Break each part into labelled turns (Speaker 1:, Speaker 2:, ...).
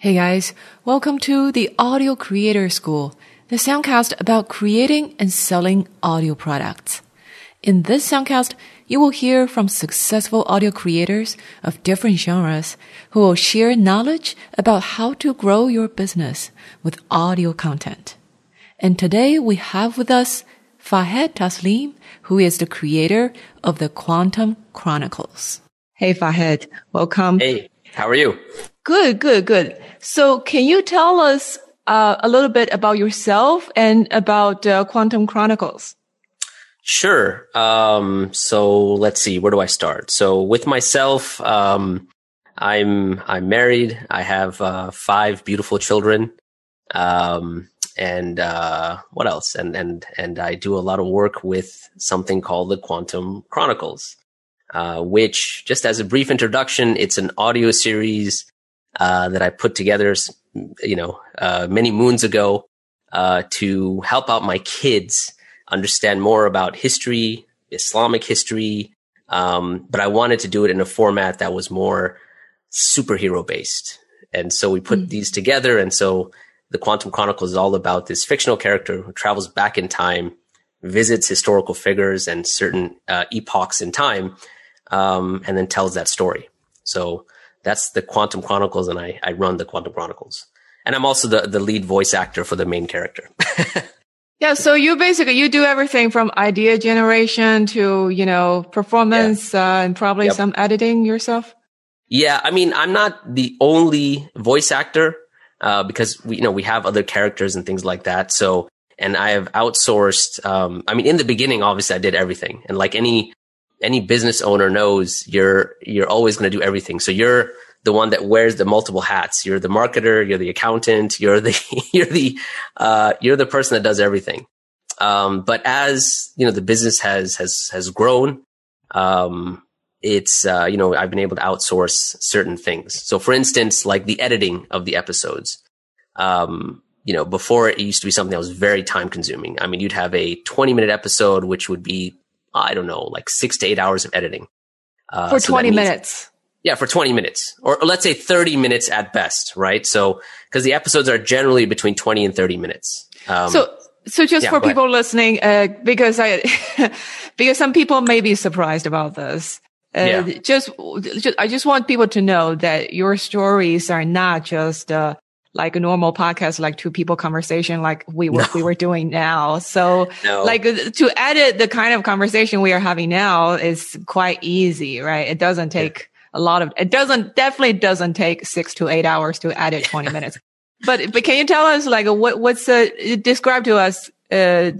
Speaker 1: Hey guys, welcome to the Audio Creator School, the soundcast about creating and selling audio products. In this soundcast, you will hear from successful audio creators of different genres who will share knowledge about how to grow your business with audio content. And today we have with us Fahad Tasleem, who is the creator of the Quantum Chronicles. Hey Fahad, welcome.
Speaker 2: Hey, how are you?
Speaker 1: Good, good, good. So can you tell us uh, a little bit about yourself and about uh, Quantum Chronicles?
Speaker 2: Sure. Um, so let's see, where do I start? So with myself, um, I'm I'm married. I have uh, five beautiful children, um, and uh, what else? And and and I do a lot of work with something called the Quantum Chronicles, uh, which, just as a brief introduction, it's an audio series uh, that I put together, you know, uh, many moons ago uh, to help out my kids understand more about history, Islamic history. Um, but I wanted to do it in a format that was more superhero based. And so we put mm. these together. And so the Quantum Chronicles is all about this fictional character who travels back in time, visits historical figures and certain uh, epochs in time, um, and then tells that story. So that's the Quantum Chronicles, and I, I run the Quantum Chronicles. And I'm also the, the lead voice actor for the main character.
Speaker 1: yeah, so you basically you do everything from idea generation to you know performance yeah. uh, and probably yep. some editing yourself.
Speaker 2: Yeah, I mean, I'm not the only voice actor uh, because we you know we have other characters and things like that. So and I have outsourced. Um, I mean, in the beginning, obviously, I did everything, and like any any business owner knows you're you're always going to do everything. So you're the one that wears the multiple hats. You're the marketer, you're the accountant, you're the you're the uh, you're the person that does everything. Um, but as you know, the business has has has grown. Um, it's uh, you know I've been able to outsource certain things. So for instance, like the editing of the episodes. Um, you know, before it used to be something that was very time consuming. I mean, you'd have a 20 minute episode, which would be I don't know, like six to eight hours of editing.
Speaker 1: Uh, for so 20 means, minutes.
Speaker 2: Yeah, for 20 minutes or, or, let's say 30 minutes at best, right? So, cause the episodes are generally between 20 and 30 minutes.
Speaker 1: Um, so, so just yeah, for people ahead. listening, uh, because I, because some people may be surprised about this. Uh, yeah. just, just, I just want people to know that your stories are not just, uh, like a normal podcast, like two people conversation, like we were, no. we were doing now. So no. like to edit the kind of conversation we are having now is quite easy, right? It doesn't take yeah. a lot of, it doesn't, definitely doesn't take six to eight hours to edit 20 minutes. But, but can you tell us like what, what's the, describe to us, uh, the,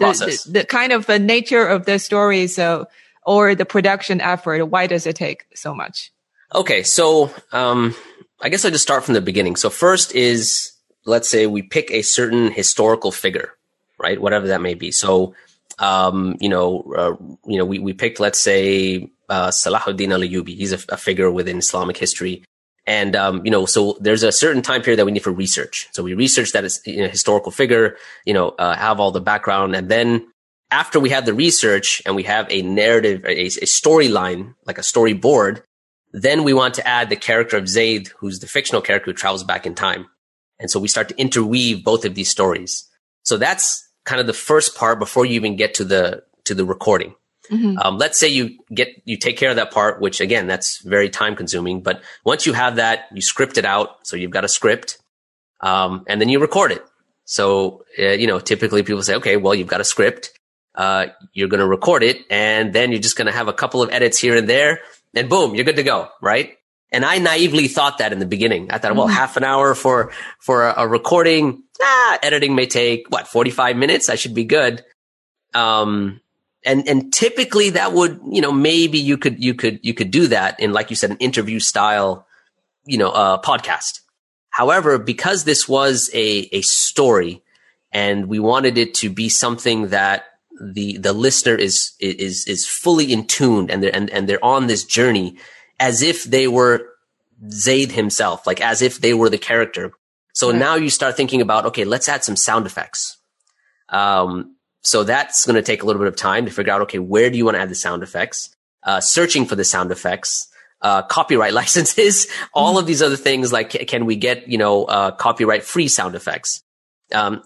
Speaker 1: the, the, kind of the nature of the story. So, or the production effort. Why does it take so much?
Speaker 2: Okay. So, um, I guess I'll just start from the beginning. So first is, let's say we pick a certain historical figure, right? Whatever that may be. So, um, you know, uh, you know, we, we picked, let's say, uh, Salahuddin al-Ayyubi. He's a, a, figure within Islamic history. And, um, you know, so there's a certain time period that we need for research. So we research that as you know, historical figure, you know, uh, have all the background. And then after we have the research and we have a narrative, a, a storyline, like a storyboard, then we want to add the character of Zaid, who's the fictional character who travels back in time. And so we start to interweave both of these stories. So that's kind of the first part before you even get to the, to the recording. Mm-hmm. Um, let's say you get, you take care of that part, which again, that's very time consuming. But once you have that, you script it out. So you've got a script, um, and then you record it. So, uh, you know, typically people say, okay, well, you've got a script. Uh, you're going to record it and then you're just going to have a couple of edits here and there and boom, you're good to go, right? And I naively thought that in the beginning. I thought, well, mm-hmm. half an hour for, for a, a, recording, ah, editing may take what, 45 minutes? I should be good. Um, and, and typically that would, you know, maybe you could, you could, you could do that in, like you said, an interview style, you know, uh, podcast. However, because this was a, a story and we wanted it to be something that the the listener is is is fully in tuned and they're and, and they're on this journey as if they were Zaid himself, like as if they were the character. So right. now you start thinking about, okay, let's add some sound effects. Um, so that's going to take a little bit of time to figure out, okay, where do you want to add the sound effects? Uh, searching for the sound effects. uh, copyright licenses, all of these other things. Like, can we get you know uh, copyright free sound effects? Um,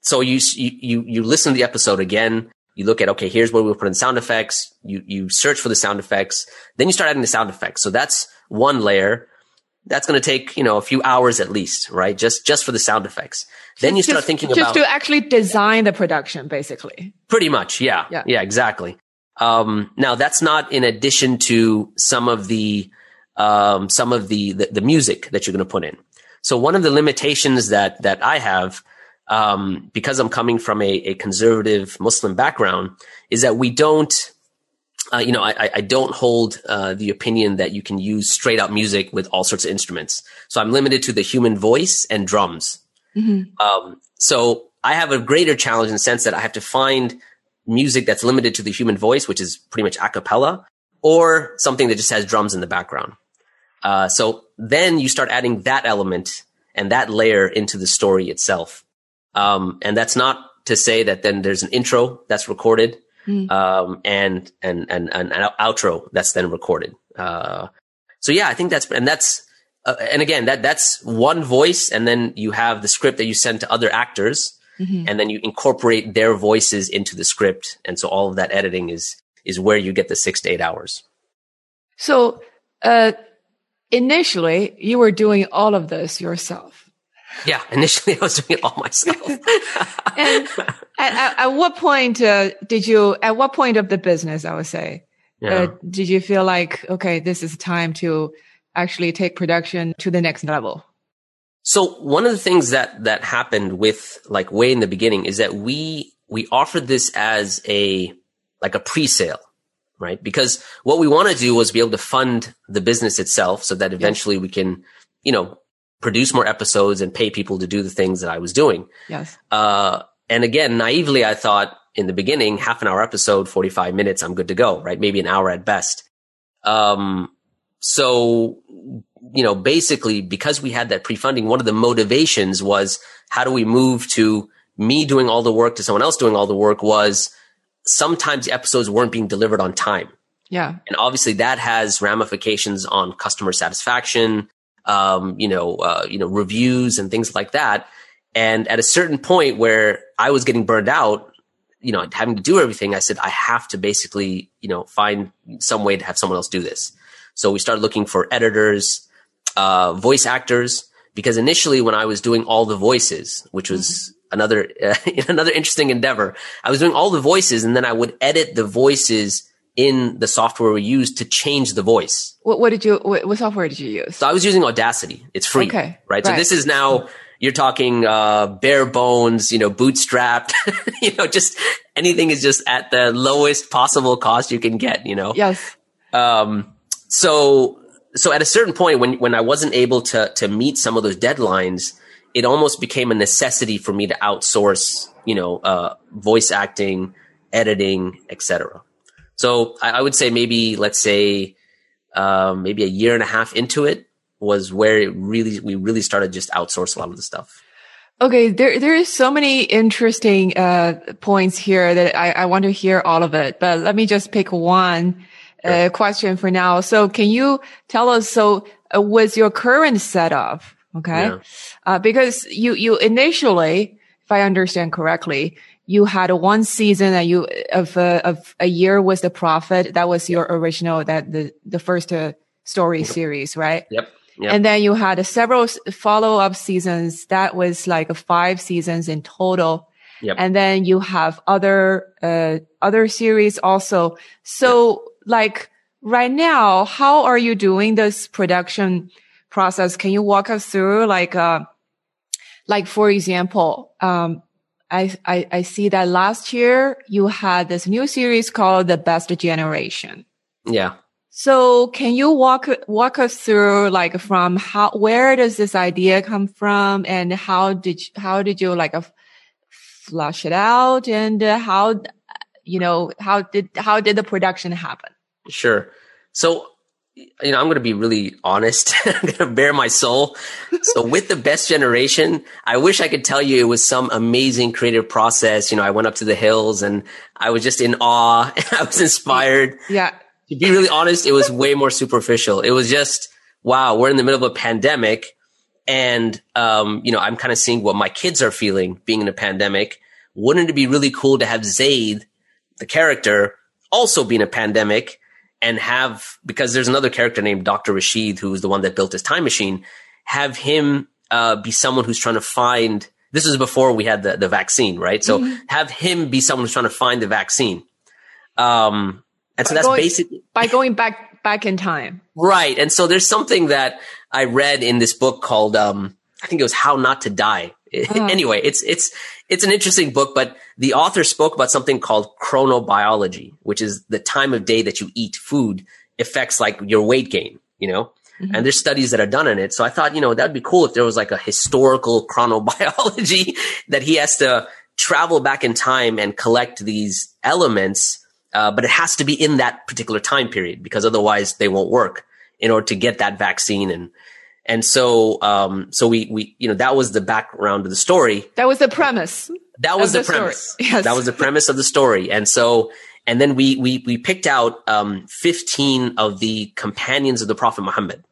Speaker 2: so you you you listen to the episode again. You look at okay, here's where we'll put in sound effects. You you search for the sound effects. Then you start adding the sound effects. So that's one layer. That's going to take you know a few hours at least, right? Just just for the sound effects. Then you start
Speaker 1: just,
Speaker 2: thinking
Speaker 1: just
Speaker 2: about
Speaker 1: just to actually design the production, basically.
Speaker 2: Pretty much, yeah, yeah, yeah exactly. Um, now that's not in addition to some of the um, some of the, the, the music that you're going to put in. So one of the limitations that that I have, um, because I'm coming from a, a, conservative Muslim background, is that we don't, uh, you know, I, I don't hold uh, the opinion that you can use straight up music with all sorts of instruments. So I'm limited to the human voice and drums. Mm-hmm. Um, so I have a greater challenge in the sense that I have to find music that's limited to the human voice, which is pretty much a cappella, or something that just has drums in the background. Uh, so then you start adding that element and that layer into the story itself. Um, and that's not to say that then there's an intro that's recorded, mm. um, and, and, and, and, an outro that's then recorded. Uh, so yeah, I think that's, and that's, uh, and again, that, that's one voice. And then you have the script that you send to other actors mm-hmm. and then you incorporate their voices into the script. And so all of that editing is, is where you get the six to eight hours.
Speaker 1: So, uh, initially you were doing all of this yourself.
Speaker 2: Yeah, initially I was doing it all myself.
Speaker 1: and at, at, what point uh, did you? At what point of the business, I would say, uh, yeah. uh, did you feel like okay, this is time to actually take production to the next level?
Speaker 2: So one of the things that that happened with like way in the beginning is that we we offered this as a like a pre-sale right? Because what we want to do was be able to fund the business itself so that eventually yes. we can, you know, produce more episodes and pay people to do the things that I was doing.
Speaker 1: Yes.
Speaker 2: Uh, and again, naively, I thought in the beginning, half an hour episode, 45 minutes, I'm good to go, right? Maybe an hour at best. Um, so, you know, basically because we had that pre-funding, one of the motivations was how do we move to me doing all the work to someone else doing all the work was sometimes the episodes weren't being delivered on time.
Speaker 1: Yeah.
Speaker 2: And obviously that has ramifications on customer satisfaction, um, you know, uh, you know, reviews and things like that. And at a certain point where I was getting burned out, you know, having to do everything, I said, I have to basically, you know, find some way to have someone else do this. So we started looking for editors, uh, voice actors, because initially when I was doing all the voices, which was mm-hmm another uh, another interesting endeavor. I was doing all the voices, and then I would edit the voices in the software we used to change the voice.
Speaker 1: What, what did you? What, what, software did you use?
Speaker 2: So I was using Audacity. It's free,
Speaker 1: okay,
Speaker 2: right? right. So this is now you're talking uh, bare bones, you know, bootstrapped, you know, just anything is just at the lowest possible cost you can get, you know.
Speaker 1: Yes.
Speaker 2: Um. So so at a certain point when when I wasn't able to to meet some of those deadlines it almost became a necessity for me to outsource, you know, uh, voice acting, editing, etc. So I, I, would say maybe let's say um, maybe a year and a half into it was where it really we really started just outsource a lot of the stuff.
Speaker 1: Okay, there there is so many interesting uh, points here that I, I want to hear all of it, but let me just pick one uh, question for now. So, can you tell us? So, uh, was your current setup Okay. Yeah. Uh, because you, you initially, if I understand correctly, you had one season that you, of, uh, of a year was the prophet. That was your original, that the, the first uh, story series, right?
Speaker 2: Yep. Yep.
Speaker 1: And then you had several follow up seasons. That was like five seasons in total.
Speaker 2: Yep.
Speaker 1: And then you have other, uh, other series also. So yep. like right now, how are you doing this production? process. Can you walk us through like, uh, like for example, um, I, I, I see that last year you had this new series called The Best Generation.
Speaker 2: Yeah.
Speaker 1: So can you walk, walk us through like from how, where does this idea come from and how did, you, how did you like flush it out and uh, how, you know, how did, how did the production happen?
Speaker 2: Sure. So you know, I'm going to be really honest. I'm going to bare my soul. So with the best generation, I wish I could tell you it was some amazing creative process. You know, I went up to the hills and I was just in awe. I was inspired.
Speaker 1: Yeah.
Speaker 2: to be really honest, it was way more superficial. It was just, wow, we're in the middle of a pandemic. And, um, you know, I'm kind of seeing what my kids are feeling being in a pandemic. Wouldn't it be really cool to have Zaid, the character, also be in a pandemic and have, because there's another character named Dr. Rashid, who's the one that built his time machine, have him, uh, be someone who's trying to find, this is before we had the, the vaccine, right? So mm-hmm. have him be someone who's trying to find the vaccine. Um, and so that's
Speaker 1: going,
Speaker 2: basically
Speaker 1: by going back back in time.
Speaker 2: Right. And so there's something that I read in this book called um I think it was How Not to Die. Uh-huh. anyway, it's it's it's an interesting book, but the author spoke about something called chronobiology, which is the time of day that you eat food affects like your weight gain, you know? Mm-hmm. And there's studies that are done on it. So I thought, you know, that'd be cool if there was like a historical chronobiology that he has to travel back in time and collect these elements uh, but it has to be in that particular time period because otherwise they won't work in order to get that vaccine and and so um so we we you know that was the background of the story.
Speaker 1: That was the premise
Speaker 2: that was the, the premise. Yes. that was the premise of the story. And so and then we we we picked out um 15 of the companions of the prophet muhammad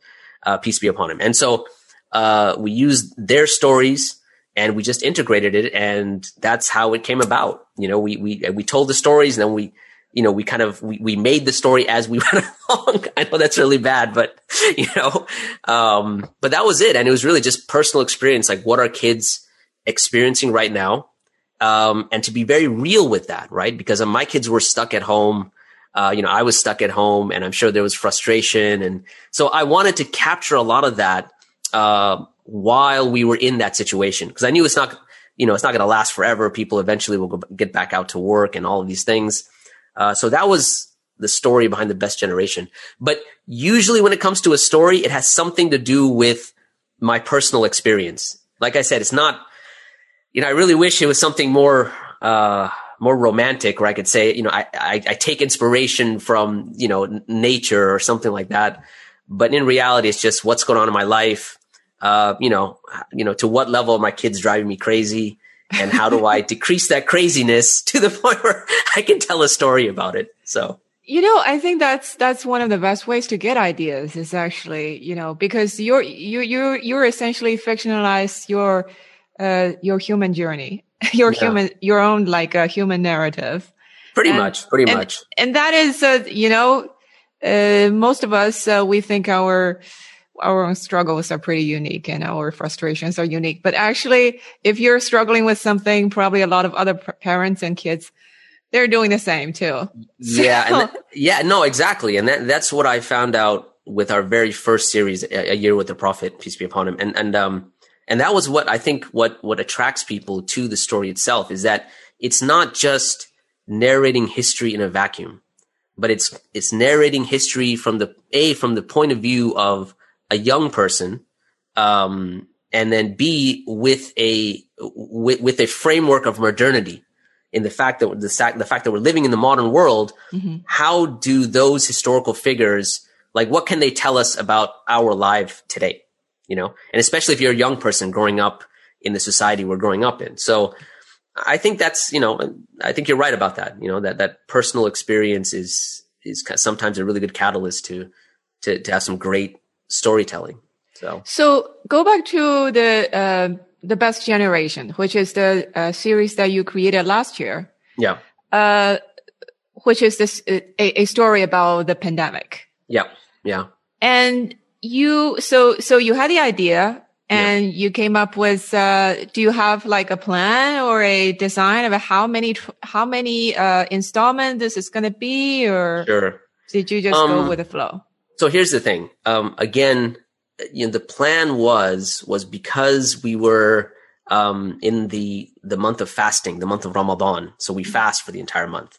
Speaker 2: uh, peace be upon him. And so uh we used their stories and we just integrated it and that's how it came about. You know we we we told the stories and then we you know, we kind of, we, we made the story as we went along. I know that's really bad, but you know, um, but that was it. And it was really just personal experience. Like what are kids experiencing right now? Um, and to be very real with that, right? Because my kids were stuck at home. Uh, you know, I was stuck at home and I'm sure there was frustration. And so I wanted to capture a lot of that, uh, while we were in that situation. Cause I knew it's not, you know, it's not going to last forever. People eventually will go, get back out to work and all of these things. Uh, so that was the story behind the best generation. But usually when it comes to a story, it has something to do with my personal experience. Like I said, it's not, you know, I really wish it was something more, uh, more romantic where I could say, you know, I, I, I take inspiration from, you know, n- nature or something like that. But in reality, it's just what's going on in my life. Uh, you know, you know, to what level are my kids driving me crazy? And how do I decrease that craziness to the point where I can tell a story about it? So.
Speaker 1: You know, I think that's that's one of the best ways to get ideas is actually, you know, because you're you you you're essentially fictionalize your uh your human journey, your yeah. human your own like a human narrative.
Speaker 2: Pretty and, much, pretty
Speaker 1: and,
Speaker 2: much.
Speaker 1: And that is uh, you know, uh most of us uh, we think our our own struggles are pretty unique and our frustrations are unique. But actually, if you're struggling with something, probably a lot of other parents and kids, they're doing the same too.
Speaker 2: Yeah. So. That, yeah. No, exactly. And that, that's what I found out with our very first series, a, a, year with the prophet, peace be upon him. And, and, um, and that was what I think what, what attracts people to the story itself is that it's not just narrating history in a vacuum, but it's, it's narrating history from the, A, from the point of view of a young person, um, and then B with a with, with a framework of modernity in the fact that the, the fact that we're living in the modern world. Mm-hmm. How do those historical figures like what can they tell us about our life today? You know, and especially if you're a young person growing up in the society we're growing up in. So I think that's, you know, I think you're right about that. You know, that, that personal experience is, is sometimes a really good catalyst to, to, to have some great storytelling. So,
Speaker 1: so go back to the uh, the best generation, which is the uh, series that you created last year.
Speaker 2: Yeah.
Speaker 1: Uh, which is this a, a story about the pandemic.
Speaker 2: Yeah. Yeah.
Speaker 1: And you, so so you had the idea, and yeah. you came up with. Uh, do you have like a plan or a design of how many how many uh, installment this is going to be, or
Speaker 2: sure.
Speaker 1: did you just um, go with the flow?
Speaker 2: So here's the thing. Um, again, you know, the plan was was because we were um, in the the month of fasting, the month of Ramadan. So we fast for the entire month.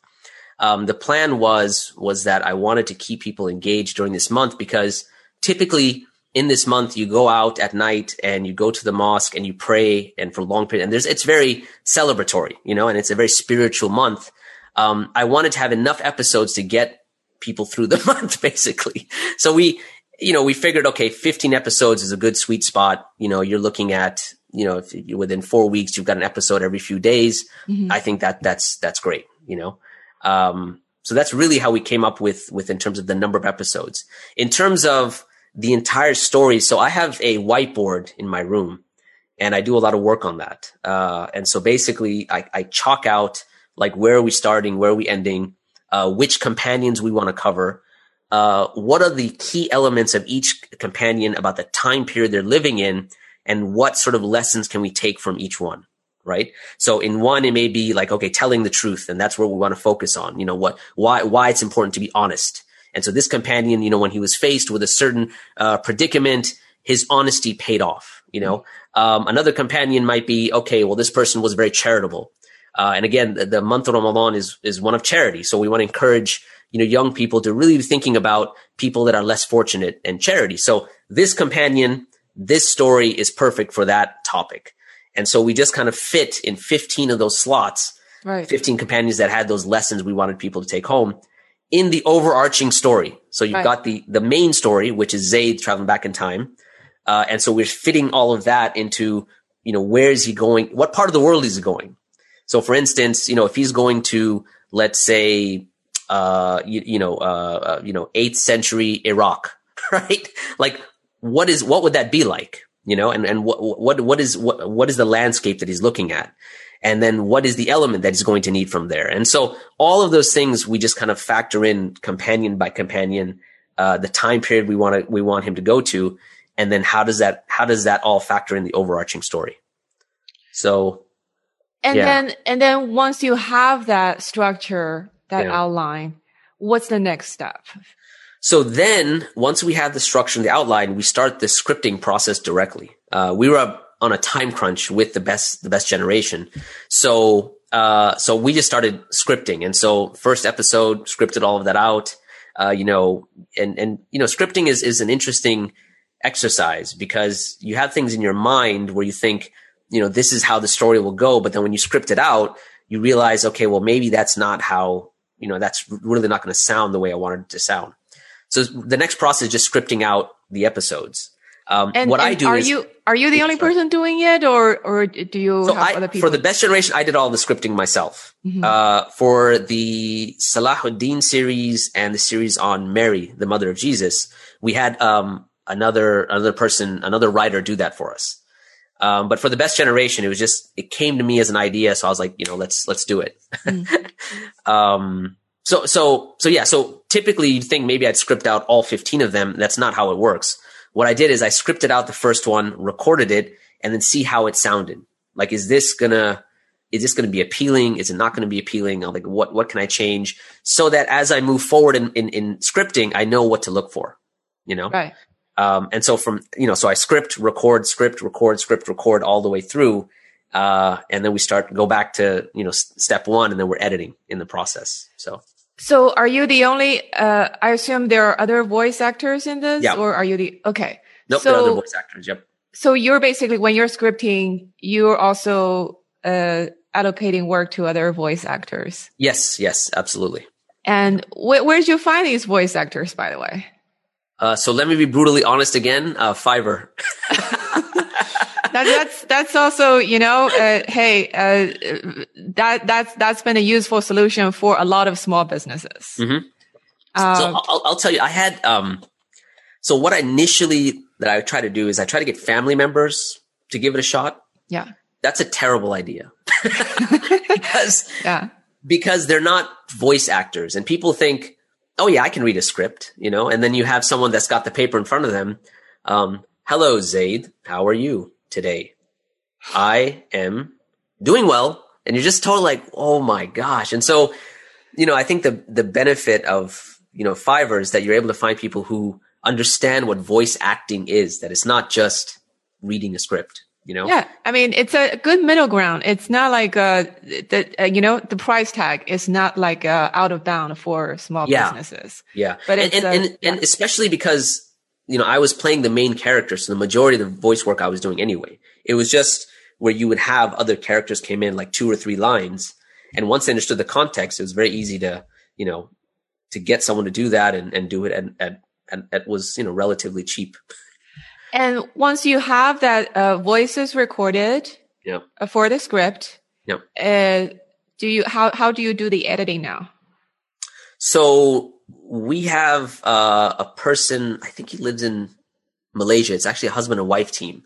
Speaker 2: Um, the plan was was that I wanted to keep people engaged during this month because typically in this month you go out at night and you go to the mosque and you pray and for long period and there's it's very celebratory, you know, and it's a very spiritual month. Um, I wanted to have enough episodes to get people through the month, basically. So we, you know, we figured, okay, 15 episodes is a good sweet spot. You know, you're looking at, you know, if you, within four weeks, you've got an episode every few days. Mm-hmm. I think that that's, that's great, you know? Um, So that's really how we came up with, with in terms of the number of episodes. In terms of the entire story, so I have a whiteboard in my room and I do a lot of work on that. Uh, and so basically I, I, chalk out like where are we starting, where are we ending, uh, which companions we want to cover, uh, what are the key elements of each companion about the time period they're living in, and what sort of lessons can we take from each one right? So in one, it may be like, okay, telling the truth. And that's where we want to focus on, you know, what, why, why it's important to be honest. And so this companion, you know, when he was faced with a certain, uh, predicament, his honesty paid off, you know. Um, another companion might be, okay, well, this person was very charitable. Uh, and again, the, the month of Ramadan is, is one of charity. So we want to encourage, you know, young people to really be thinking about people that are less fortunate and charity. So this companion, this story is perfect for that topic. And so we just kind of fit in 15 of those slots, right. 15 companions that had those lessons we wanted people to take home in the overarching story. So you've right. got the, the main story, which is Zaid traveling back in time. Uh, and so we're fitting all of that into, you know, where is he going? What part of the world is he going? So for instance, you know, if he's going to, let's say, uh, you, you know, uh, uh you know, eighth century Iraq, right? Like, what is, what would that be like? you know, and, and what, what, what is, what, what is the landscape that he's looking at? And then what is the element that he's going to need from there? And so all of those things we just kind of factor in companion by companion, uh, the time period we want to, we want him to go to. And then how does that, how does that all factor in the overarching story? So.
Speaker 1: And yeah. then, and then once you have that structure, that yeah. outline, what's the next step?
Speaker 2: So then once we have the structure and the outline, we start the scripting process directly. Uh, we were on a time crunch with the best, the best generation. So, uh, so we just started scripting. And so first episode scripted all of that out. Uh, you know, and, and, you know, scripting is, is an interesting exercise because you have things in your mind where you think, you know, this is how the story will go. But then when you script it out, you realize, okay, well, maybe that's not how, you know, that's really not going to sound the way I wanted it to sound. So the next process is just scripting out the episodes.
Speaker 1: Um, and, what and I do are is, you are you the only person doing it, or or do you so have I, other people?
Speaker 2: For the best generation, I did all the scripting myself. Mm-hmm. Uh, for the Salahuddin series and the series on Mary, the mother of Jesus, we had um, another another person, another writer, do that for us. Um, but for the best generation, it was just it came to me as an idea, so I was like, you know, let's let's do it. Mm-hmm. um, so, so, so yeah. So typically you'd think maybe I'd script out all 15 of them. That's not how it works. What I did is I scripted out the first one, recorded it, and then see how it sounded. Like, is this gonna, is this going to be appealing? Is it not going to be appealing? I'm like, what, what can I change so that as I move forward in, in, in scripting, I know what to look for, you know?
Speaker 1: Right.
Speaker 2: Um, and so from, you know, so I script, record, script, record, script, record all the way through. Uh, and then we start, go back to, you know, s- step one and then we're editing in the process. So.
Speaker 1: So are you the only, uh, I assume there are other voice actors in this
Speaker 2: yeah.
Speaker 1: or are you the, okay.
Speaker 2: Nope, so, there are other voice actors. Yep.
Speaker 1: So you're basically, when you're scripting, you're also, uh, allocating work to other voice actors.
Speaker 2: Yes. Yes, absolutely.
Speaker 1: And wh- where did you find these voice actors, by the way?
Speaker 2: Uh, so let me be brutally honest again. Uh, Fiverr.
Speaker 1: that, that's that's also you know uh, hey uh, that that's that's been a useful solution for a lot of small businesses.
Speaker 2: Mm-hmm. Uh, so I'll, I'll, tell you, I had um, so what I initially that I try to do is I try to get family members to give it a shot.
Speaker 1: Yeah,
Speaker 2: that's a terrible idea because
Speaker 1: yeah
Speaker 2: because they're not voice actors and people think oh yeah I can read a script you know and then you have someone that's got the paper in front of them. Um, Hello, Zaid. How are you? today. I am doing well. And you're just totally like, oh my gosh. And so, you know, I think the, the benefit of, you know, Fiverr is that you're able to find people who understand what voice acting is, that it's not just reading a script. You know?
Speaker 1: Yeah. I mean, it's a good middle ground. It's not like, uh, the, uh, you know, the price tag is not like, uh, out of bound for small
Speaker 2: yeah.
Speaker 1: businesses.
Speaker 2: Yeah. But and, and, uh, and, yeah. and especially because you know, I was playing the main character, so the majority of the voice work I was doing anyway. It was just where you would have other characters came in like two or three lines, and once they understood the context, it was very easy to, you know, to get someone to do that and, and do it and, and, at, at was, you know, relatively cheap.
Speaker 1: And once you have that uh, voices recorded. Uh, for the script,
Speaker 2: yeah.
Speaker 1: Uh, do you how how do you do the editing now?
Speaker 2: So we have uh, a person. I think he lives in Malaysia. It's actually a husband and wife team,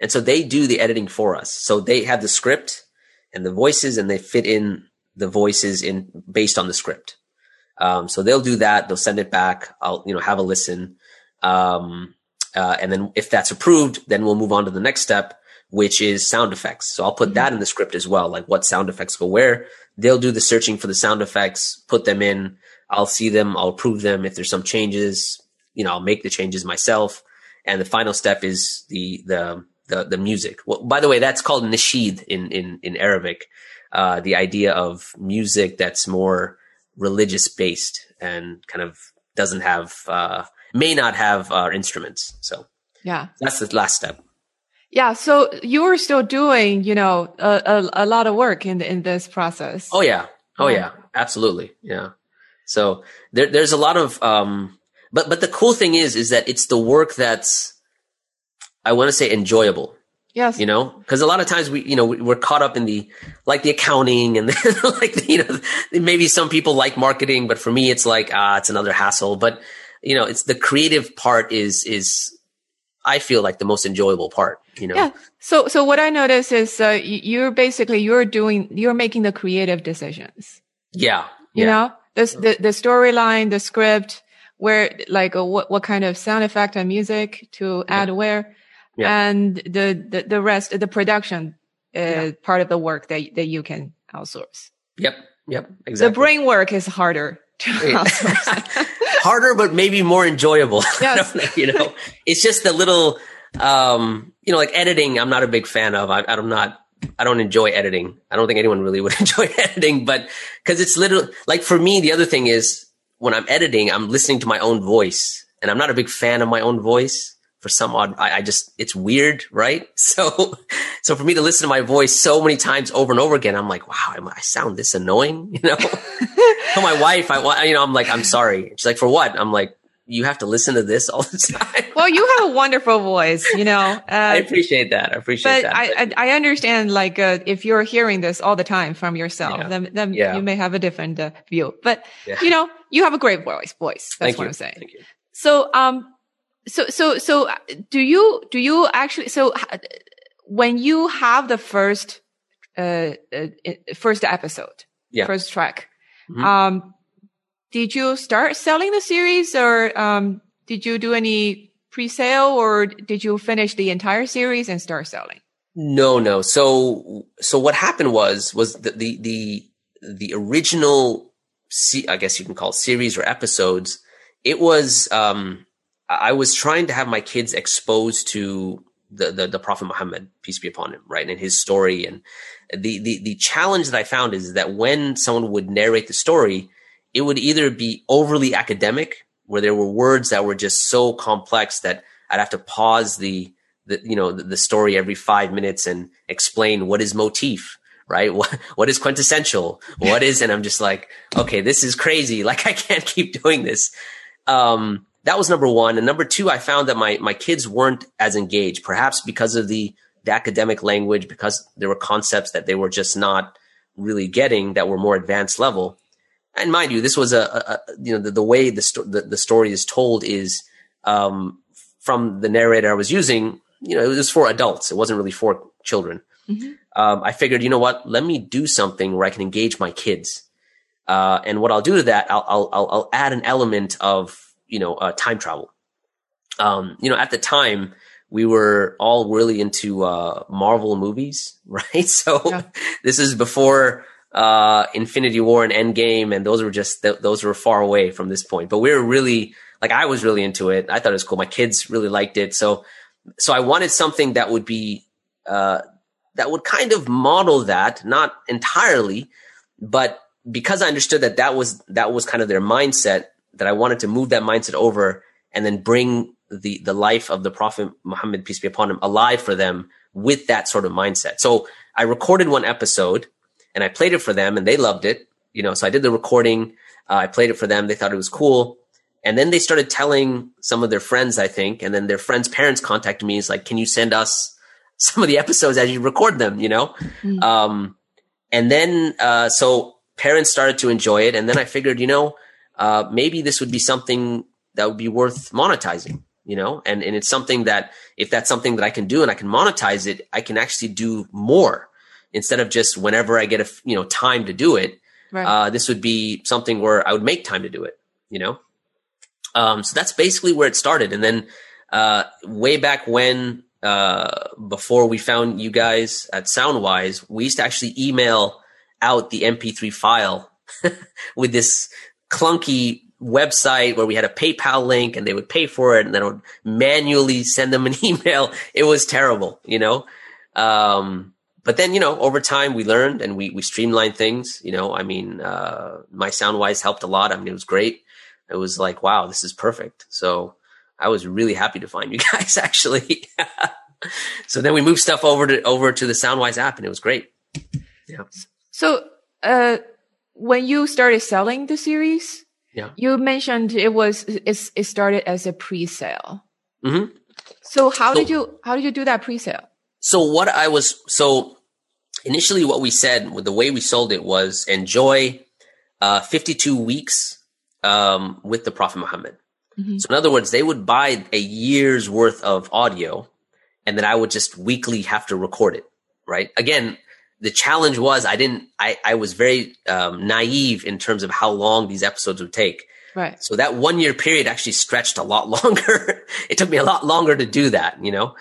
Speaker 2: and so they do the editing for us. So they have the script and the voices, and they fit in the voices in based on the script. Um, so they'll do that. They'll send it back. I'll you know have a listen, um, uh, and then if that's approved, then we'll move on to the next step, which is sound effects. So I'll put mm-hmm. that in the script as well, like what sound effects go where. They'll do the searching for the sound effects, put them in. I'll see them. I'll approve them. If there's some changes, you know, I'll make the changes myself. And the final step is the the the, the music. Well, by the way, that's called nasheed in in in Arabic. Uh, the idea of music that's more religious based and kind of doesn't have uh, may not have uh, instruments. So
Speaker 1: yeah,
Speaker 2: that's the last step.
Speaker 1: Yeah. So you were still doing, you know, a, a, a lot of work in in this process.
Speaker 2: Oh yeah. Oh yeah. Absolutely. Yeah. So there, there's a lot of, um, but, but the cool thing is, is that it's the work that's, I want to say enjoyable.
Speaker 1: Yes.
Speaker 2: You know, because a lot of times we, you know, we're caught up in the, like the accounting and the, like, you know, maybe some people like marketing, but for me, it's like, ah, it's another hassle. But, you know, it's the creative part is, is, I feel like the most enjoyable part, you know?
Speaker 1: Yeah. So, so what I notice is, uh, you're basically, you're doing, you're making the creative decisions.
Speaker 2: Yeah.
Speaker 1: You yeah. know, this, the, the storyline, the script, where, like, uh, what, what kind of sound effect and music to add yeah. where yeah. and the, the, the rest, the production yeah. part of the work that, that you can outsource.
Speaker 2: Yep. Yep. Exactly.
Speaker 1: The brain work is harder to outsource.
Speaker 2: harder, but maybe more enjoyable. Yes. you know, it's just a little, um, you know, like editing. I'm not a big fan of. I, I'm not. I don't enjoy editing. I don't think anyone really would enjoy editing, but because it's literally like for me, the other thing is when I'm editing, I'm listening to my own voice, and I'm not a big fan of my own voice for some odd, I, I, just, it's weird, right? So, so for me to listen to my voice so many times over and over again, I'm like, wow, I sound this annoying, you know? Tell my wife, I, you know, I'm like, I'm sorry. She's like, for what? I'm like, you have to listen to this all the time.
Speaker 1: well, you have a wonderful voice, you know. Uh,
Speaker 2: I appreciate that. I appreciate
Speaker 1: but
Speaker 2: that.
Speaker 1: I, I, I understand, like, uh, if you're hearing this all the time from yourself, yeah. then, then yeah. you may have a different uh, view. But, yeah. you know, you have a great voice, voice. That's
Speaker 2: Thank
Speaker 1: what
Speaker 2: you.
Speaker 1: I'm saying.
Speaker 2: Thank you.
Speaker 1: So, um, so so so uh, do you do you actually so when you have the first uh, uh first episode
Speaker 2: yeah.
Speaker 1: first track mm-hmm. um did you start selling the series or um did you do any pre-sale or did you finish the entire series and start selling
Speaker 2: no no so so what happened was was the the the, the original i guess you can call it series or episodes it was um I was trying to have my kids exposed to the, the, the Prophet Muhammad, peace be upon him, right? And his story. And the, the, the challenge that I found is that when someone would narrate the story, it would either be overly academic, where there were words that were just so complex that I'd have to pause the, the you know, the, the story every five minutes and explain what is motif, right? What, what is quintessential? What is, and I'm just like, okay, this is crazy. Like I can't keep doing this. Um, that was number one. And number two, I found that my, my kids weren't as engaged, perhaps because of the, the academic language, because there were concepts that they were just not really getting that were more advanced level. And mind you, this was a, a, you know, the, the way the, sto- the, the, story is told is, um, from the narrator I was using, you know, it was for adults. It wasn't really for children. Mm-hmm. Um, I figured, you know what? Let me do something where I can engage my kids. Uh, and what I'll do to that, I'll, I'll, I'll add an element of you know, uh, time travel. Um, you know, at the time, we were all really into uh, Marvel movies, right? So yeah. this is before uh, Infinity War and Endgame, and those were just th- those were far away from this point. But we were really like I was really into it. I thought it was cool. My kids really liked it. So so I wanted something that would be uh, that would kind of model that, not entirely, but because I understood that that was that was kind of their mindset that I wanted to move that mindset over and then bring the the life of the Prophet Muhammad peace be upon him alive for them with that sort of mindset. So I recorded one episode and I played it for them and they loved it. You know, so I did the recording. Uh, I played it for them. They thought it was cool. And then they started telling some of their friends, I think, and then their friends' parents contacted me. It's like, can you send us some of the episodes as you record them? You know, mm-hmm. um, and then uh, so parents started to enjoy it, and then I figured, you know, uh, maybe this would be something that would be worth monetizing, you know, and, and it's something that if that's something that I can do and I can monetize it, I can actually do more instead of just whenever I get a, you know, time to do it. Right. Uh, this would be something where I would make time to do it, you know? Um, so that's basically where it started. And then, uh, way back when, uh, before we found you guys at Soundwise, we used to actually email out the MP3 file with this clunky website where we had a PayPal link and they would pay for it and then I would manually send them an email. It was terrible, you know? Um, but then, you know, over time we learned and we, we streamlined things, you know, I mean, uh, my Soundwise helped a lot. I mean, it was great. It was like, wow, this is perfect. So I was really happy to find you guys actually. so then we moved stuff over to, over to the Soundwise app and it was great. Yeah.
Speaker 1: So, uh, when you started selling the series,
Speaker 2: yeah.
Speaker 1: You mentioned it was it, it started as a pre-sale.
Speaker 2: Mm-hmm.
Speaker 1: So how so, did you how did you do that pre-sale?
Speaker 2: So what I was so initially what we said with the way we sold it was enjoy uh, 52 weeks um, with the Prophet Muhammad. Mm-hmm. So in other words, they would buy a year's worth of audio, and then I would just weekly have to record it. Right. Again, the challenge was I didn't I, I was very um, naive in terms of how long these episodes would take.
Speaker 1: Right.
Speaker 2: So that one year period actually stretched a lot longer. it took me a lot longer to do that, you know.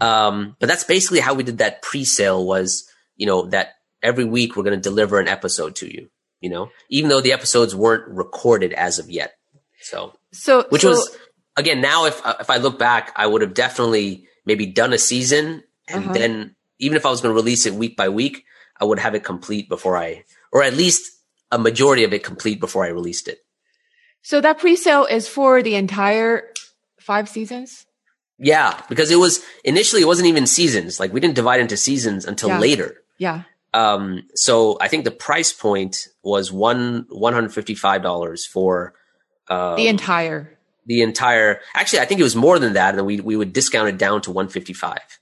Speaker 2: Um, but that's basically how we did that pre-sale was, you know, that every week we're going to deliver an episode to you, you know, even though the episodes weren't recorded as of yet. So,
Speaker 1: so
Speaker 2: which
Speaker 1: so,
Speaker 2: was again now if if I look back, I would have definitely maybe done a season and uh-huh. then even if I was going to release it week by week, I would have it complete before I, or at least a majority of it complete before I released it.
Speaker 1: So that pre-sale is for the entire five seasons?
Speaker 2: Yeah, because it was initially it wasn't even seasons. Like we didn't divide into seasons until
Speaker 1: yeah.
Speaker 2: later.
Speaker 1: Yeah.
Speaker 2: Um, so I think the price point was one one hundred fifty five dollars for
Speaker 1: um, the entire
Speaker 2: the entire. Actually, I think it was more than that, and we we would discount it down to one fifty five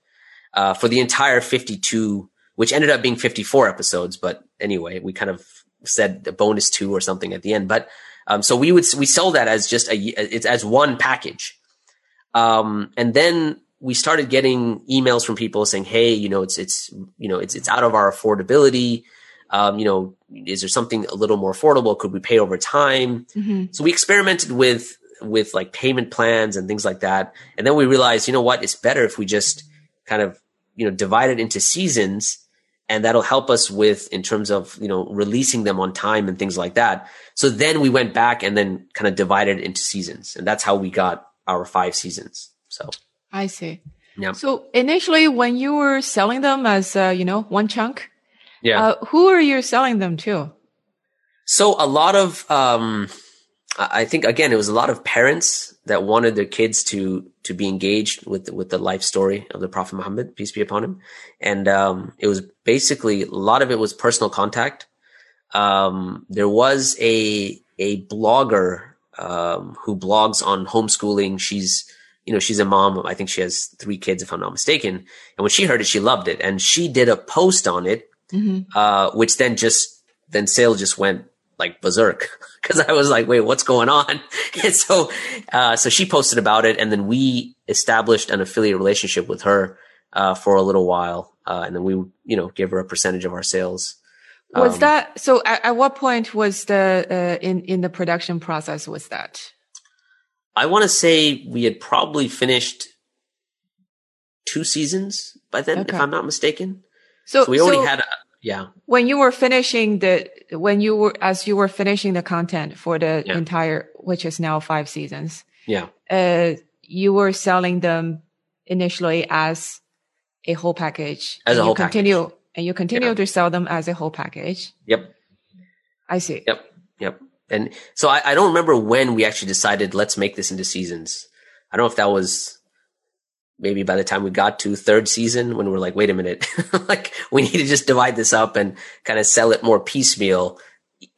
Speaker 2: uh, for the entire 52, which ended up being 54 episodes. But anyway, we kind of said a bonus two or something at the end. But um, so we would we sell that as just a it's as one package. Um, and then we started getting emails from people saying, "Hey, you know, it's it's you know it's it's out of our affordability. Um, you know, is there something a little more affordable? Could we pay over time?" Mm-hmm. So we experimented with with like payment plans and things like that, and then we realized, you know what, it's better if we just kind of you know, divide it into seasons and that'll help us with in terms of, you know, releasing them on time and things like that. So then we went back and then kind of divided into seasons and that's how we got our five seasons. So
Speaker 1: I see.
Speaker 2: Yeah.
Speaker 1: So initially when you were selling them as, uh, you know, one chunk,
Speaker 2: yeah.
Speaker 1: Uh, who are you selling them to?
Speaker 2: So a lot of, um, I think again, it was a lot of parents that wanted their kids to to be engaged with with the life story of the Prophet Muhammad, peace be upon him, and um, it was basically a lot of it was personal contact. Um, there was a a blogger um, who blogs on homeschooling. She's you know she's a mom. I think she has three kids, if I'm not mistaken. And when she heard it, she loved it, and she did a post on it, mm-hmm. uh, which then just then sale just went like berserk because I was like, wait, what's going on? And so, uh, so she posted about it and then we established an affiliate relationship with her, uh, for a little while. Uh, and then we, you know, give her a percentage of our sales.
Speaker 1: Was um, that, so at, at, what point was the, uh, in, in the production process was that?
Speaker 2: I want to say we had probably finished two seasons by then, okay. if I'm not mistaken. So, so we already so, had a, yeah.
Speaker 1: When you were finishing the, when you were, as you were finishing the content for the yeah. entire, which is now five seasons.
Speaker 2: Yeah.
Speaker 1: Uh, you were selling them initially as a whole package.
Speaker 2: As a whole you
Speaker 1: continue,
Speaker 2: package.
Speaker 1: And you continue yeah. to sell them as a whole package.
Speaker 2: Yep.
Speaker 1: I see.
Speaker 2: Yep. Yep. And so I, I don't remember when we actually decided let's make this into seasons. I don't know if that was maybe by the time we got to third season when we're like, wait a minute, like we need to just divide this up and kind of sell it more piecemeal.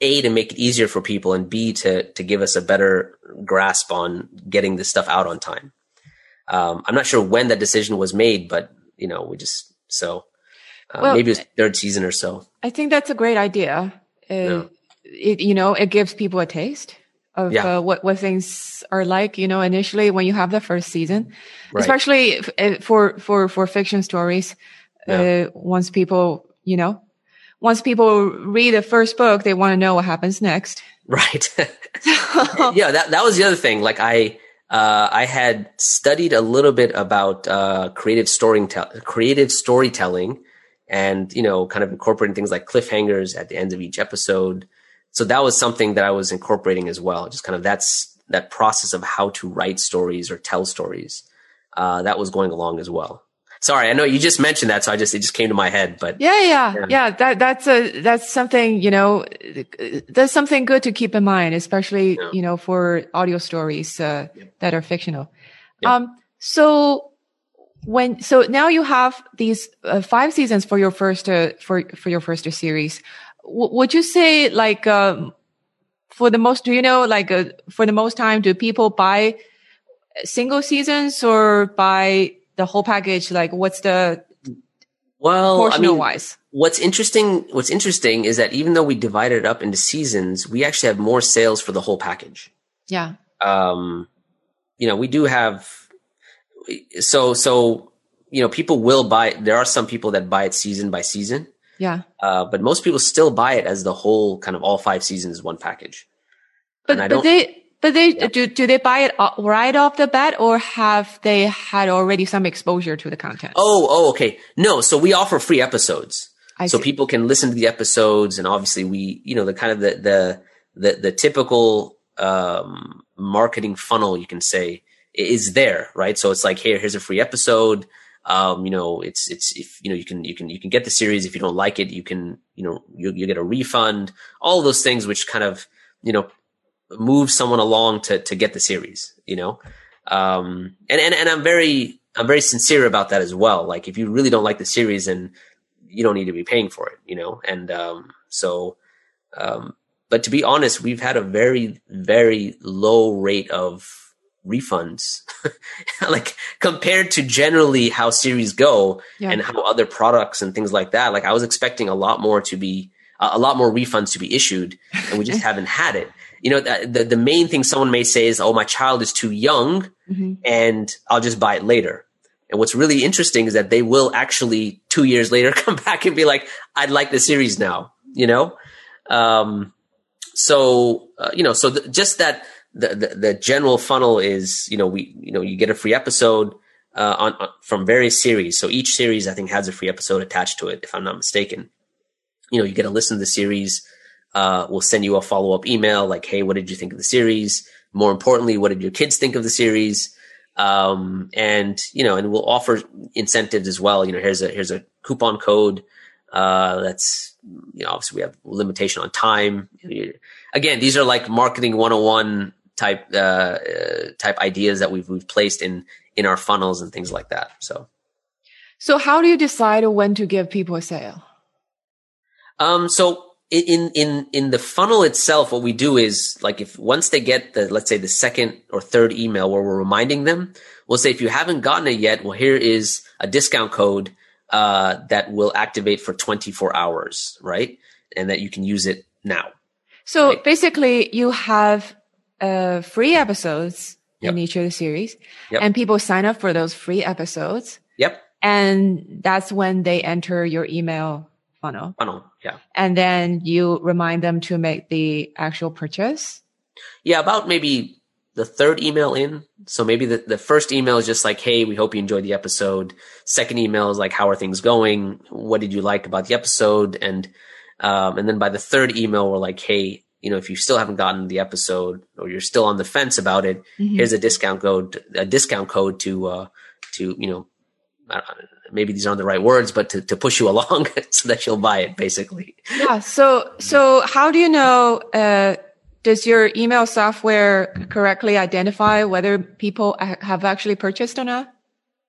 Speaker 2: A to make it easier for people and B to to give us a better grasp on getting this stuff out on time. Um, I'm not sure when that decision was made, but you know, we just so uh, well, maybe it was third season or so.
Speaker 1: I think that's a great idea. Uh, yeah. it, you know, it gives people a taste of yeah. uh, what what things are like. You know, initially when you have the first season, right. especially uh, for for for fiction stories. Yeah. Uh, once people, you know, once people read the first book, they want to know what happens next.
Speaker 2: Right. yeah, that that was the other thing. Like I uh, I had studied a little bit about uh, creative storytelling, creative storytelling, and you know, kind of incorporating things like cliffhangers at the end of each episode. So that was something that I was incorporating as well. Just kind of that's that process of how to write stories or tell stories. Uh, that was going along as well. Sorry, I know you just mentioned that, so I just it just came to my head. But
Speaker 1: yeah, yeah, yeah. yeah that that's a that's something you know. That's something good to keep in mind, especially yeah. you know for audio stories uh, yeah. that are fictional. Um, so when so now you have these uh, five seasons for your first uh, for for your first series. W- would you say like um, for the most? Do you know like uh, for the most time do people buy single seasons or buy the whole package? Like, what's the
Speaker 2: well,
Speaker 1: I mean, wise?
Speaker 2: What's interesting? What's interesting is that even though we divided it up into seasons, we actually have more sales for the whole package.
Speaker 1: Yeah.
Speaker 2: Um, you know, we do have. So so you know, people will buy. There are some people that buy it season by season.
Speaker 1: Yeah.
Speaker 2: Uh, but most people still buy it as the whole kind of all five seasons one package.
Speaker 1: But, but they but they yeah. do do they buy it right off the bat, or have they had already some exposure to the content?
Speaker 2: Oh, oh, okay. No, so we offer free episodes, I so see. people can listen to the episodes, and obviously we, you know, the kind of the the the, the typical um, marketing funnel, you can say, is there, right? So it's like, hey, here's a free episode. Um, you know, it's it's if you know you can you can you can get the series if you don't like it, you can you know you you get a refund. All those things which kind of you know move someone along to to get the series, you know. Um, and and and I'm very I'm very sincere about that as well. Like if you really don't like the series, and you don't need to be paying for it, you know. And um, so, um, but to be honest, we've had a very very low rate of refunds like compared to generally how series go yeah. and how other products and things like that like i was expecting a lot more to be uh, a lot more refunds to be issued and we just haven't had it you know, the, the, the, main thing someone may say is, oh, my child is too young mm-hmm. and I'll just buy it later. And what's really interesting is that they will actually two years later come back and be like, I'd like the series now, you know? Um, so, uh, you know, so the, just that the, the, the, general funnel is, you know, we, you know, you get a free episode, uh, on, on, from various series. So each series, I think, has a free episode attached to it, if I'm not mistaken. You know, you get to listen to the series uh, we'll send you a follow up email like, Hey, what did you think of the series? More importantly, what did your kids think of the series? Um, and, you know, and we'll offer incentives as well. You know, here's a, here's a coupon code. Uh, that's, you know, obviously we have limitation on time. Again, these are like marketing 101 type, uh, uh, type ideas that we've, we've placed in, in our funnels and things like that. So,
Speaker 1: so how do you decide when to give people a sale?
Speaker 2: Um, so in in in the funnel itself what we do is like if once they get the let's say the second or third email where we're reminding them we'll say if you haven't gotten it yet well here is a discount code uh, that will activate for 24 hours right and that you can use it now
Speaker 1: so right? basically you have uh, free episodes yep. in each of the series yep. and people sign up for those free episodes
Speaker 2: yep
Speaker 1: and that's when they enter your email funnel.
Speaker 2: Funnel, yeah.
Speaker 1: And then you remind them to make the actual purchase.
Speaker 2: Yeah, about maybe the third email in. So maybe the, the first email is just like, Hey, we hope you enjoyed the episode. Second email is like, how are things going? What did you like about the episode? And, um, and then by the third email, we're like, Hey, you know, if you still haven't gotten the episode or you're still on the fence about it, mm-hmm. here's a discount code, a discount code to, uh, to, you know, maybe these aren't the right words, but to, to push you along so that you'll buy it basically.
Speaker 1: Yeah. So, so how do you know, uh, does your email software correctly identify whether people have actually purchased or not?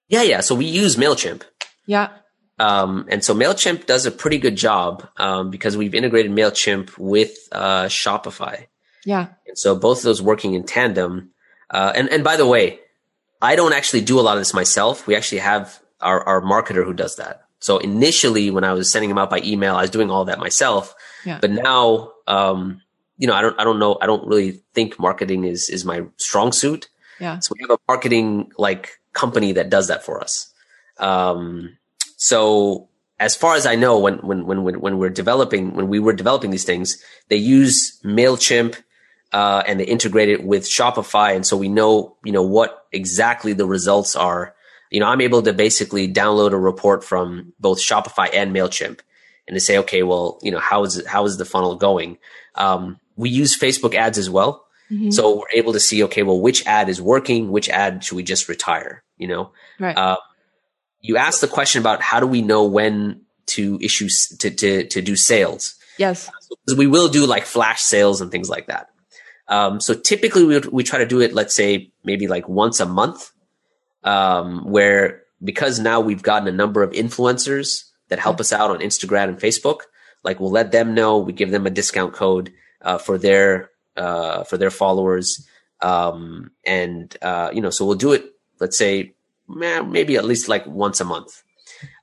Speaker 2: Yeah. Yeah. So we use MailChimp.
Speaker 1: Yeah.
Speaker 2: Um, and so MailChimp does a pretty good job, um, because we've integrated MailChimp with, uh, Shopify.
Speaker 1: Yeah.
Speaker 2: And so both of those working in tandem. Uh, and, and by the way, I don't actually do a lot of this myself. We actually have our, our marketer who does that. So initially, when I was sending them out by email, I was doing all that myself. Yeah. But now, um, you know, I don't, I don't know, I don't really think marketing is is my strong suit.
Speaker 1: Yeah.
Speaker 2: So we have a marketing like company that does that for us. Um, so as far as I know, when, when, when, when, we're developing, when we were developing these things, they use MailChimp, uh, and they integrate it with Shopify. And so we know, you know, what exactly the results are. You know, I'm able to basically download a report from both Shopify and MailChimp and to say, okay, well, you know, how is it, how is the funnel going? Um, we use Facebook ads as well. Mm-hmm. So we're able to see, okay, well, which ad is working? Which ad should we just retire? You know,
Speaker 1: right. Uh,
Speaker 2: you asked the question about how do we know when to issue to to to do sales?
Speaker 1: Yes,
Speaker 2: because we will do like flash sales and things like that. Um, so typically we we try to do it, let's say maybe like once a month, um, where because now we've gotten a number of influencers that help us out on Instagram and Facebook. Like we'll let them know, we give them a discount code uh, for their uh, for their followers, um, and uh, you know, so we'll do it. Let's say maybe at least like once a month.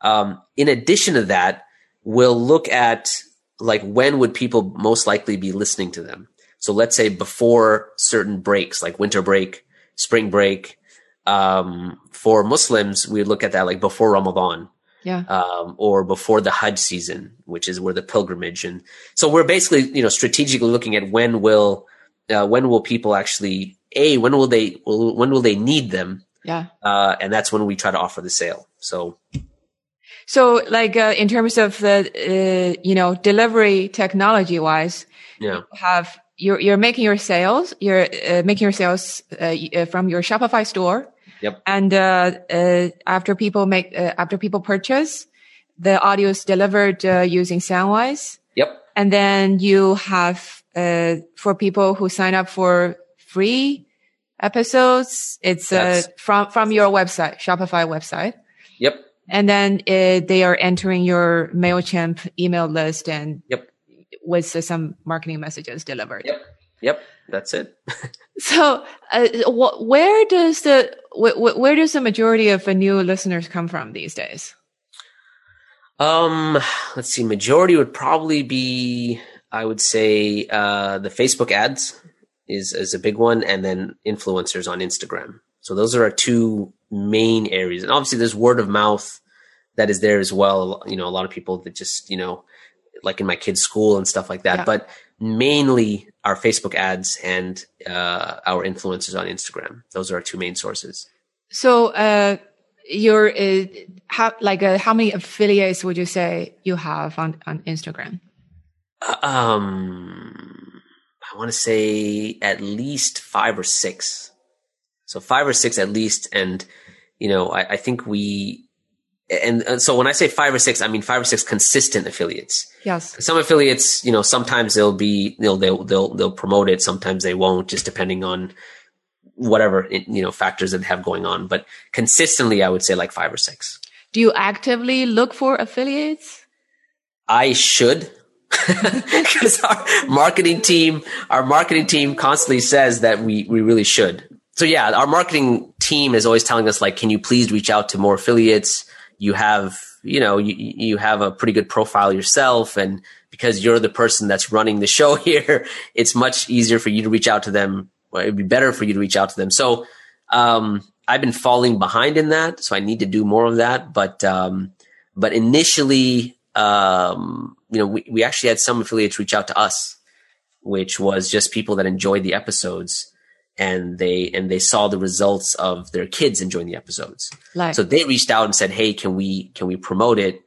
Speaker 2: Um, in addition to that, we'll look at like when would people most likely be listening to them. So let's say before certain breaks, like winter break, spring break. Um, for Muslims, we look at that like before Ramadan.
Speaker 1: Yeah.
Speaker 2: Um, or before the Hajj season, which is where the pilgrimage and so we're basically, you know, strategically looking at when will, uh, when will people actually, A, when will they, when will they need them?
Speaker 1: Yeah.
Speaker 2: Uh, and that's when we try to offer the sale. So.
Speaker 1: So like, uh, in terms of the, uh, you know, delivery technology wise,
Speaker 2: yeah.
Speaker 1: have, you're, you're making your sales, you're uh, making your sales, uh, uh, from your Shopify store.
Speaker 2: Yep.
Speaker 1: And, after people make, after people purchase, the audio is delivered, using Soundwise.
Speaker 2: Yep.
Speaker 1: And then you have, for people who sign up for free, episodes. It's uh, from from your website, Shopify website.
Speaker 2: Yep.
Speaker 1: And then uh, they are entering your Mailchimp email list and
Speaker 2: yep.
Speaker 1: with some marketing messages delivered.
Speaker 2: Yep. Yep. That's it.
Speaker 1: so, uh, wh- where does the wh- wh- where does the majority of the new listeners come from these days?
Speaker 2: Um, let's see. Majority would probably be, I would say, uh, the Facebook ads is is a big one, and then influencers on Instagram. So those are our two main areas, and obviously there's word of mouth that is there as well. You know, a lot of people that just you know, like in my kids' school and stuff like that. Yeah. But mainly our Facebook ads and uh, our influencers on Instagram. Those are our two main sources.
Speaker 1: So, uh, your uh, how like uh, how many affiliates would you say you have on on Instagram?
Speaker 2: Uh, um I want to say at least five or six. So five or six at least. And, you know, I, I think we, and, and, so when I say five or six, I mean five or six consistent affiliates.
Speaker 1: Yes.
Speaker 2: Some affiliates, you know, sometimes they'll be, you know, they'll, they'll, they'll promote it. Sometimes they won't, just depending on whatever, you know, factors that they have going on. But consistently, I would say like five or six.
Speaker 1: Do you actively look for affiliates?
Speaker 2: I should because our marketing team, our marketing team constantly says that we, we really should. So yeah, our marketing team is always telling us like, can you please reach out to more affiliates? You have, you know, you, you have a pretty good profile yourself. And because you're the person that's running the show here, it's much easier for you to reach out to them. It'd be better for you to reach out to them. So, um, I've been falling behind in that. So I need to do more of that. But, um, but initially, um, you know, we, we actually had some affiliates reach out to us, which was just people that enjoyed the episodes and they and they saw the results of their kids enjoying the episodes. Like. So they reached out and said, "Hey, can we can we promote it?"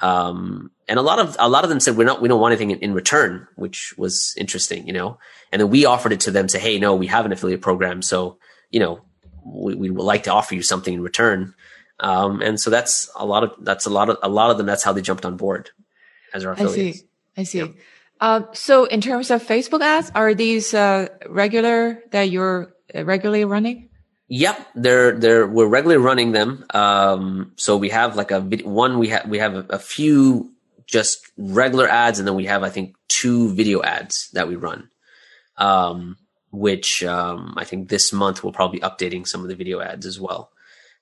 Speaker 2: Um, and a lot of a lot of them said, "We're not we don't want anything in, in, return," which was interesting, you know. And then we offered it to them, say, "Hey, no, we have an affiliate program, so you know, we, we would like to offer you something in return." Um, and so that's a lot of that's a lot of a lot of them. That's how they jumped on board as our affiliates.
Speaker 1: I see. I see. Uh, so in terms of Facebook ads, are these uh, regular that you're uh, regularly running?
Speaker 2: Yep, they're they're we're regularly running them. Um, so we have like a one we have we have a, a, few just regular ads, and then we have I think two video ads that we run. Um, which um, I think this month we'll probably be updating some of the video ads as well.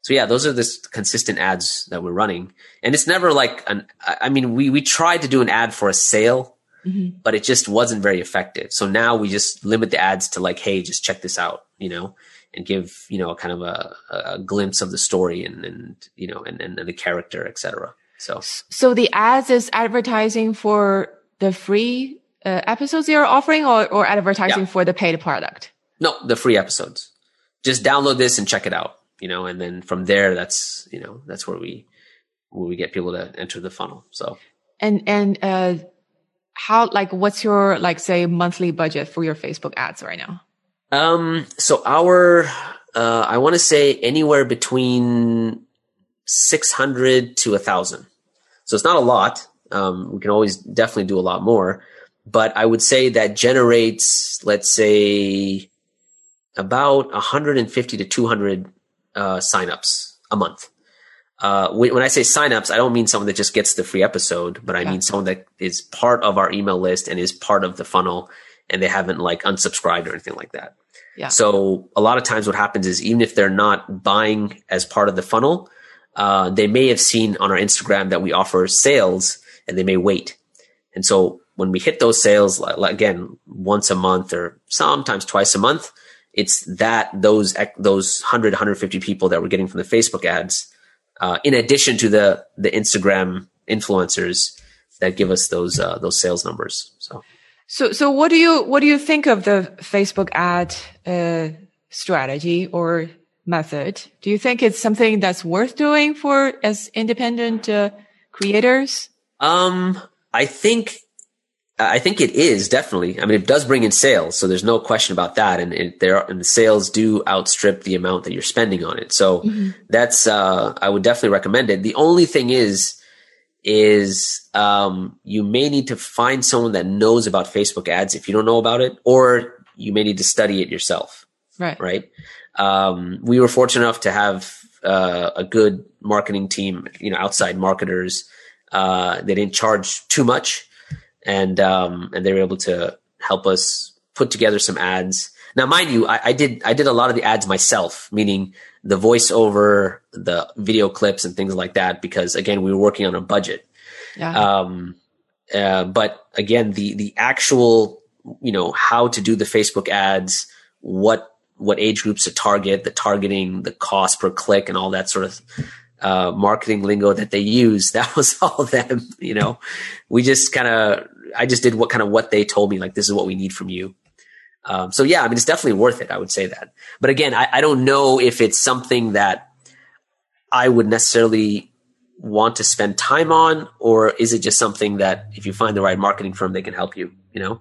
Speaker 2: So yeah, those are the consistent ads that we're running. And it's never like an, I mean, we, we tried to do an ad for a sale, mm-hmm. but it just wasn't very effective. So now we just limit the ads to like, hey, just check this out, you know, and give you know a kind of a, a glimpse of the story and and you know and and, and the character, etc. So
Speaker 1: so the ads is advertising for the free uh, episodes you're offering, or or advertising yeah. for the paid product.
Speaker 2: No, the free episodes. Just download this and check it out. You know, and then from there, that's you know that's where we where we get people to enter the funnel. So
Speaker 1: and and uh, how like what's your like say monthly budget for your Facebook ads right now?
Speaker 2: Um, so our uh, I want to say anywhere between six hundred to a thousand. So it's not a lot. Um, we can always definitely do a lot more, but I would say that generates, let's say, about 150 to 200 uh, signups a month. Uh, when I say signups, I don't mean someone that just gets the free episode, but I yeah. mean someone that is part of our email list and is part of the funnel and they haven't like unsubscribed or anything like that. Yeah. So a lot of times what happens is even if they're not buying as part of the funnel, uh, they may have seen on our Instagram that we offer sales and they may wait. And so when we hit those sales, like, again, once a month or sometimes twice a month, it's that those, those 100, 150 people that we're getting from the Facebook ads uh, in addition to the the Instagram influencers that give us those uh, those sales numbers. So,
Speaker 1: so so what do you what do you think of the Facebook ad uh, strategy or method? Do you think it's something that's worth doing for as independent uh, creators?
Speaker 2: Um, I think I think it is definitely. I mean, it does bring in sales, so there's no question about that. And, and there are, and the sales do outstrip the amount that you're spending on it. So mm-hmm. that's uh, I would definitely recommend it. The only thing is, is um, you may need to find someone that knows about Facebook ads if you don't know about it, or you may need to study it yourself.
Speaker 1: Right.
Speaker 2: Right. Um, we were fortunate enough to have uh, a good marketing team. You know, outside marketers. Uh, they didn't charge too much and um, and they were able to help us put together some ads. Now, mind you, I, I, did I did a lot of the ads myself, meaning the voiceover, the video clips, and things like that, because again, we were working on a budget. Yeah. Um, uh, but again, the the actual you know how to do the Facebook ads, what what age groups to target, the targeting, the cost per click, and all that sort of uh, marketing lingo that they use. That was all them. You know, we just kind of I just did what kind of what they told me, like this is what we need from you. Um, so yeah, I mean, it's definitely worth it. I would say that. But again, I, I don't know if it's something that I would necessarily want to spend time on, or is it just something that if you find the right marketing firm, they can help you, you know?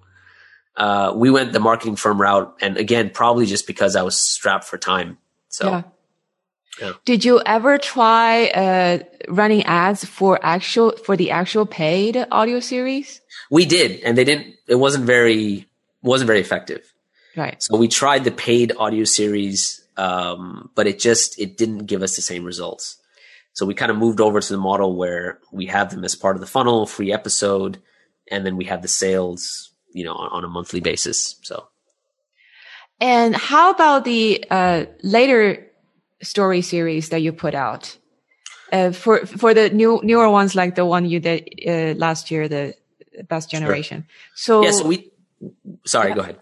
Speaker 2: Uh, we went the marketing firm route and again, probably just because I was strapped for time. So yeah.
Speaker 1: Yeah. Did you ever try uh, running ads for actual for the actual paid audio series?
Speaker 2: We did, and they didn't. It wasn't very wasn't very effective.
Speaker 1: Right.
Speaker 2: So we tried the paid audio series, um, but it just it didn't give us the same results. So we kind of moved over to the model where we have them as part of the funnel, free episode, and then we have the sales, you know, on, on a monthly basis. So.
Speaker 1: And how about the uh, later story series that you put out? Uh, for for the new newer ones like the one you did uh, last year, the best generation. Sure.
Speaker 2: So yes, we. Sorry, yeah. go ahead.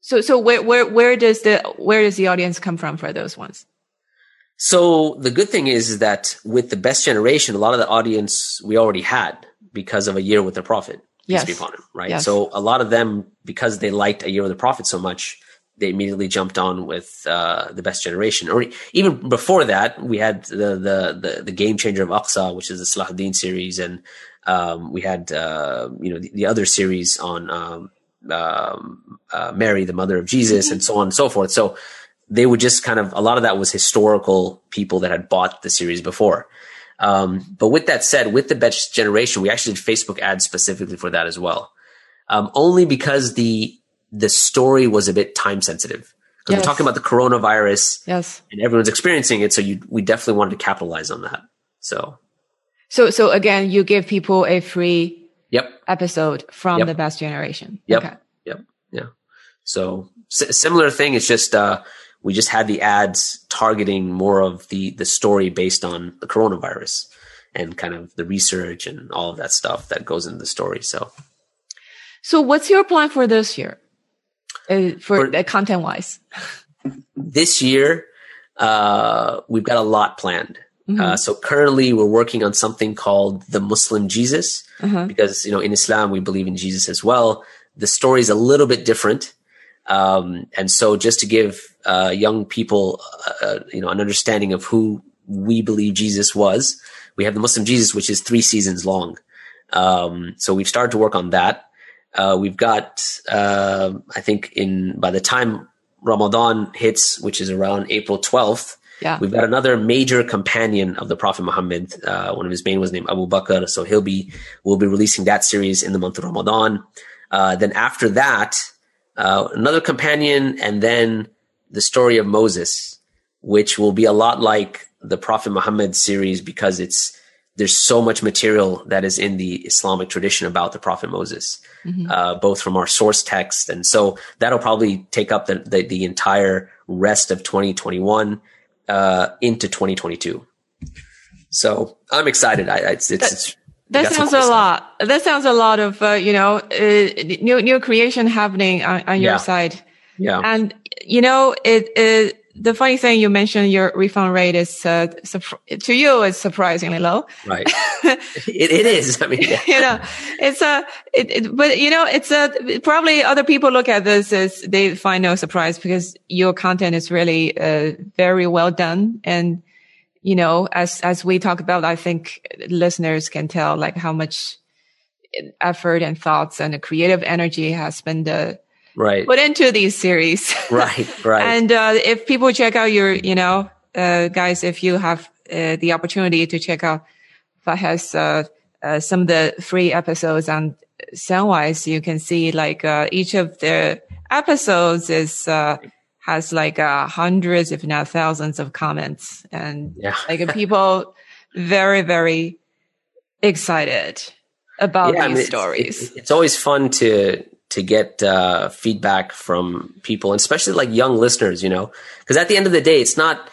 Speaker 1: So so where where where does the where does the audience come from for those ones?
Speaker 2: So the good thing is, is that with the best generation, a lot of the audience we already had because of a year with the prophet. Yes. Upon him, right? Yes. So a lot of them, because they liked a year with the prophet so much, they immediately jumped on with uh, the best generation. Or even before that, we had the the the, the game changer of Aqsa, which is the Salahuddin series, and um, we had uh, you know the, the, other series on um, um, uh, Mary, the mother of Jesus, and so on and so forth. So they would just kind of a lot of that was historical people that had bought the series before. Um, but with that said, with the best generation, we actually did Facebook ads specifically for that as well. Um, only because the the story was a bit time sensitive. Because yes. we're talking about the coronavirus,
Speaker 1: yes,
Speaker 2: and everyone's experiencing it, so you, we definitely wanted to capitalize on that. So
Speaker 1: so, so again, you give people a free
Speaker 2: yep
Speaker 1: episode from yep. the best generation.
Speaker 2: Yep. Okay. Yep. Yeah. So s- similar thing. It's just, uh, we just had the ads targeting more of the, the story based on the coronavirus and kind of the research and all of that stuff that goes into the story. So.
Speaker 1: So what's your plan for this year? Uh, for, for uh, content wise?
Speaker 2: this year, uh, we've got a lot planned. Mm-hmm. Uh, so currently we're working on something called the Muslim Jesus uh-huh. because, you know, in Islam, we believe in Jesus as well. The story is a little bit different. Um, and so just to give, uh, young people, uh, you know, an understanding of who we believe Jesus was, we have the Muslim Jesus, which is three seasons long. Um, so we've started to work on that. Uh, we've got, uh, I think in, by the time Ramadan hits, which is around April 12th, yeah. We've got another major companion of the Prophet Muhammad. Uh, one of his main was named Abu Bakr. So he'll be, we'll be releasing that series in the month of Ramadan. Uh, then after that, uh, another companion and then the story of Moses, which will be a lot like the Prophet Muhammad series because it's, there's so much material that is in the Islamic tradition about the Prophet Moses, mm-hmm. uh, both from our source text. And so that'll probably take up the, the, the entire rest of 2021 uh, into 2022. So I'm excited. I, it's, it's, it's
Speaker 1: that sounds a lot. That sounds a lot of, uh, you know, uh, new, new creation happening on, on your side.
Speaker 2: Yeah.
Speaker 1: And, you know, it, it, the funny thing you mentioned your refund rate is, uh, to you, it's surprisingly low.
Speaker 2: Right. it, it is. I mean, yeah.
Speaker 1: you know, it's a, it, it, but you know, it's a, probably other people look at this as they find no surprise because your content is really, uh, very well done. And, you know, as, as we talk about, I think listeners can tell like how much effort and thoughts and the creative energy has been the,
Speaker 2: right
Speaker 1: put into these series.
Speaker 2: right, right.
Speaker 1: and uh, if people check out your, you know, uh, guys, if you have uh, the opportunity to check out Fahad's uh, uh, some of the free episodes on Soundwise, you can see like uh, each of the episodes is has like hundreds, if not thousands, of comments, and
Speaker 2: yeah.
Speaker 1: like people very, very excited about yeah, these I mean, stories.
Speaker 2: It's, it's always fun to to get uh, feedback from people, and especially like young listeners, you know, because at the end of the day, it's not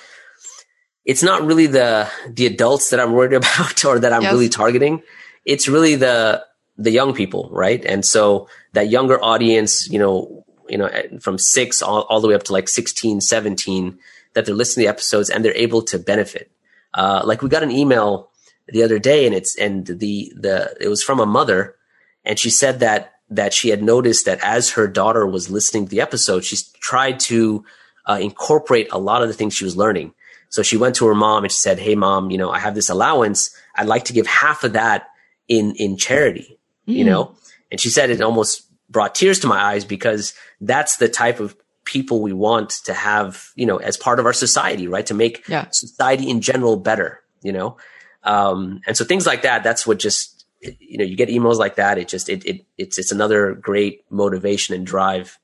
Speaker 2: it's not really the the adults that I'm worried about or that I'm yes. really targeting. It's really the the young people, right? And so that younger audience, you know, you know, from six all, all the way up to like 16, 17, that they're listening to the episodes and they're able to benefit. Uh, like we got an email the other day and it's, and the, the, it was from a mother and she said that that she had noticed that as her daughter was listening to the episode, she tried to uh, incorporate a lot of the things she was learning. So she went to her mom and she said, Hey mom, you know, I have this allowance. I'd like to give half of that in, in charity, mm. you know? And she said it almost brought tears to my eyes because that's the type of people we want to have, you know, as part of our society, right? To make
Speaker 1: yeah.
Speaker 2: society in general better, you know? Um, and so things like that, that's what just you know, you get emails like that. It just, it, it, it's, it's another great motivation and drive,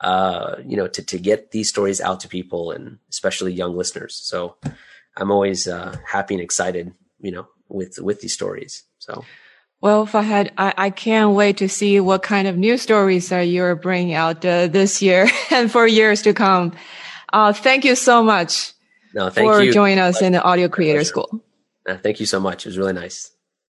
Speaker 2: uh, you know, to, to get these stories out to people and especially young listeners. So I'm always, uh, happy and excited, you know, with, with these stories. So.
Speaker 1: Well, Fahad, I, I can't wait to see what kind of new stories are you're bringing out uh, this year and for years to come. Uh, thank you so much
Speaker 2: no,
Speaker 1: for
Speaker 2: you.
Speaker 1: joining us in the Audio Creator School.
Speaker 2: Uh, thank you so much. It was really nice.